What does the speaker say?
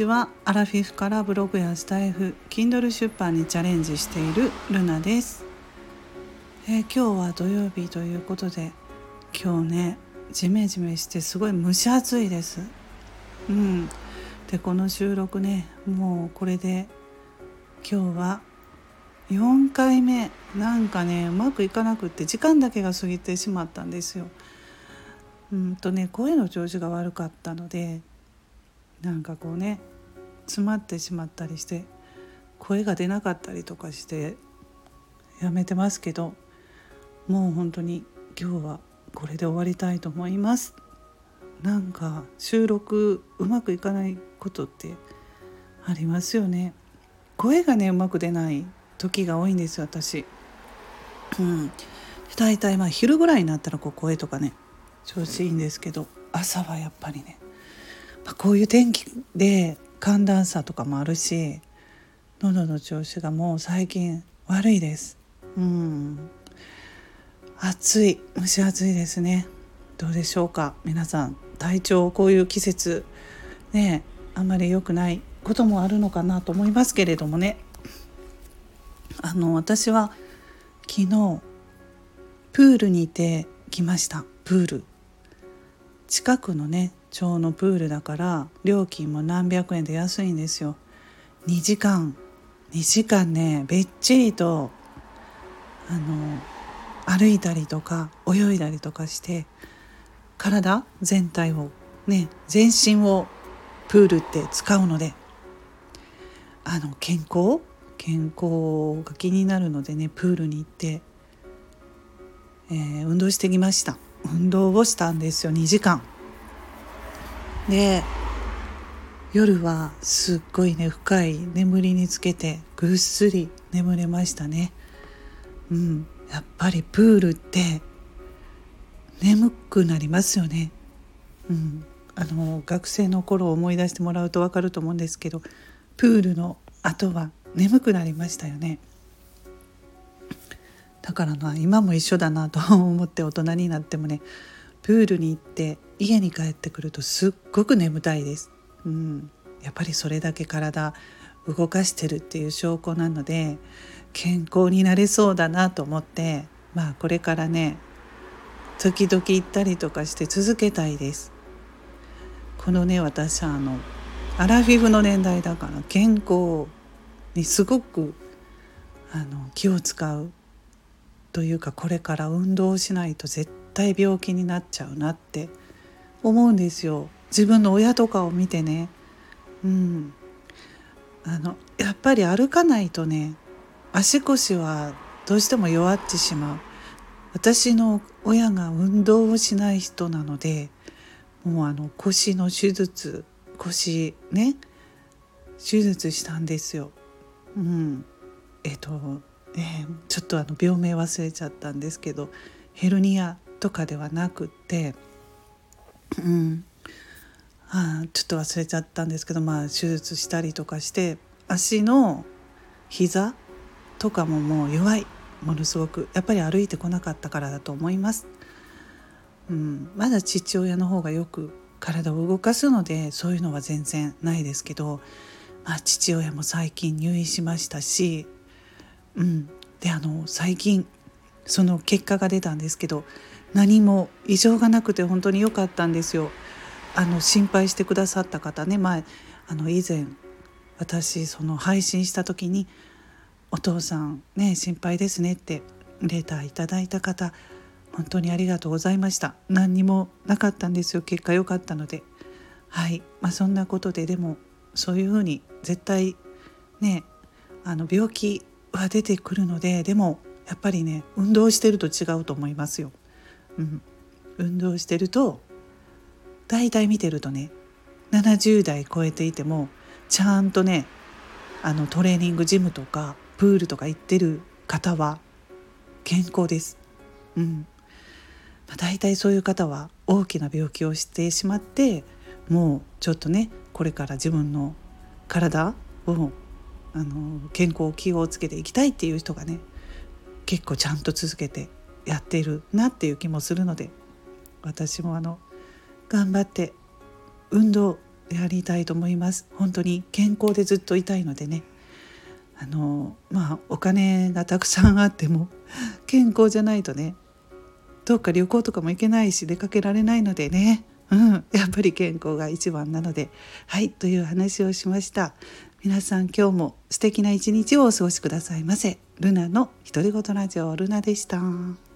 ちは。アラフィフからブログやスタイフ Kindle 出版にチャレンジしているルナです、えー、今日は土曜日ということで今日ねジメジメしてすごい蒸し暑いです。うん。でこの収録ねもうこれで今日は4回目。なんかねうまくいかなくって時間だけが過ぎてしまったんですよ。うんとね声の調子が悪かったのでなんかこうね詰まってしまったりして声が出なかったりとかしてやめてますけどもう本当に今日はこれで終わりたいと思います。なんか収録うまくいかないことってありますよね。声がねうまく出ない時が多いんですよ私。うん。大体まあ昼ぐらいになったらこう声とかね調子いいんですけど朝はやっぱりね、こういう天気で寒暖差とかもあるし喉の調子がもう最近悪いです。うん。暑い。蒸し暑いですね。どうでしょうか？皆さん。体調こういう季節ねあんまり良くないこともあるのかなと思いますけれどもね。あの私は昨日プールにいてきました。プール。近くのね町のプールだから料金も何百円で安いんですよ。2時間。2時間ねべっちりとあの歩いたりとか泳いだりとかして体全体をね全身をプールって使うのであの健康？健康が気になるのでねプールに行って、えー、運動してきました。運動をしたんですよ2時間。で夜はすっごいね深い眠りにつけてぐっすり眠れましたね。うん。やっぱりプールって眠くなりますよね。うん。あの学生の頃を思い出してもらうと分かると思うんですけどプールの後は眠くなりましたよね。だからな今も一緒だなと思って大人になってもねプールに行って家に帰ってくるとすっごく眠たいです、うん、やっぱりそれだけ体動かしてるっていう証拠なので健康になれそうだなと思ってまあこれからね時々行ったりとかして続けたいです。このね私はあのアラフィフの年代だから健康にすごくあの気を使うというかこれから運動しないと絶対病気になっちゃうなって思うんですよ。自分の親とかを見てね。うん。あのやっぱり歩かないとね足腰はどうしても弱ってしまう。私の親が運動をしない人なのでもうあの腰の手術腰ね手術したんですよ。うん、えっ、と、えー、ちょっとあの病名忘れちゃったんですけどヘルニアとかではなくてうん、あ、ちょっと忘れちゃったんですけど、まあ、手術したりとかして足の膝とかももう弱い。ものすごく。やっぱり歩いてこなかったからだと思います。うん、まだ父親の方がよく体を動かすのでそういうのは全然ないですけど、まあ、父親も最近入院しましたし、うん、であの最近その結果が出たんですけど何も異常がなくて本当に良かったんですよ。あの心配してくださった方ね前あの以前私その配信した時に「お父さんね心配ですね」ってレターいただいた方本当にありがとうございました何にもなかったんですよ結果良かったのではいまあそんなことででもそういうふうに絶対ねあの病気は出てくるのででもやっぱりね運動してると違うと思いますよ。うん、運動してると大体見てるとね70代超えていてもちゃんとねあのトレーニングジムとかプールとか行ってる方は健康です。うん、まあ、大体そういう方は大きな病気をしてしまってもうちょっとねこれから自分の体をあの健康を気をつけていきたいっていう人がね結構ちゃんと続けてやっているなっていう気もするので私もあの頑張って運動やりたいと思います。本当に健康でずっといたいのでね。あのまあお金がたくさんあっても健康じゃないとねどっか旅行とかも行けないし出かけられないのでね。うん、やっぱり健康が一番なので。はいという話をしました。皆さん今日も素敵な一日をお過ごしくださいませ。ルナの独り言ラジオルナでした。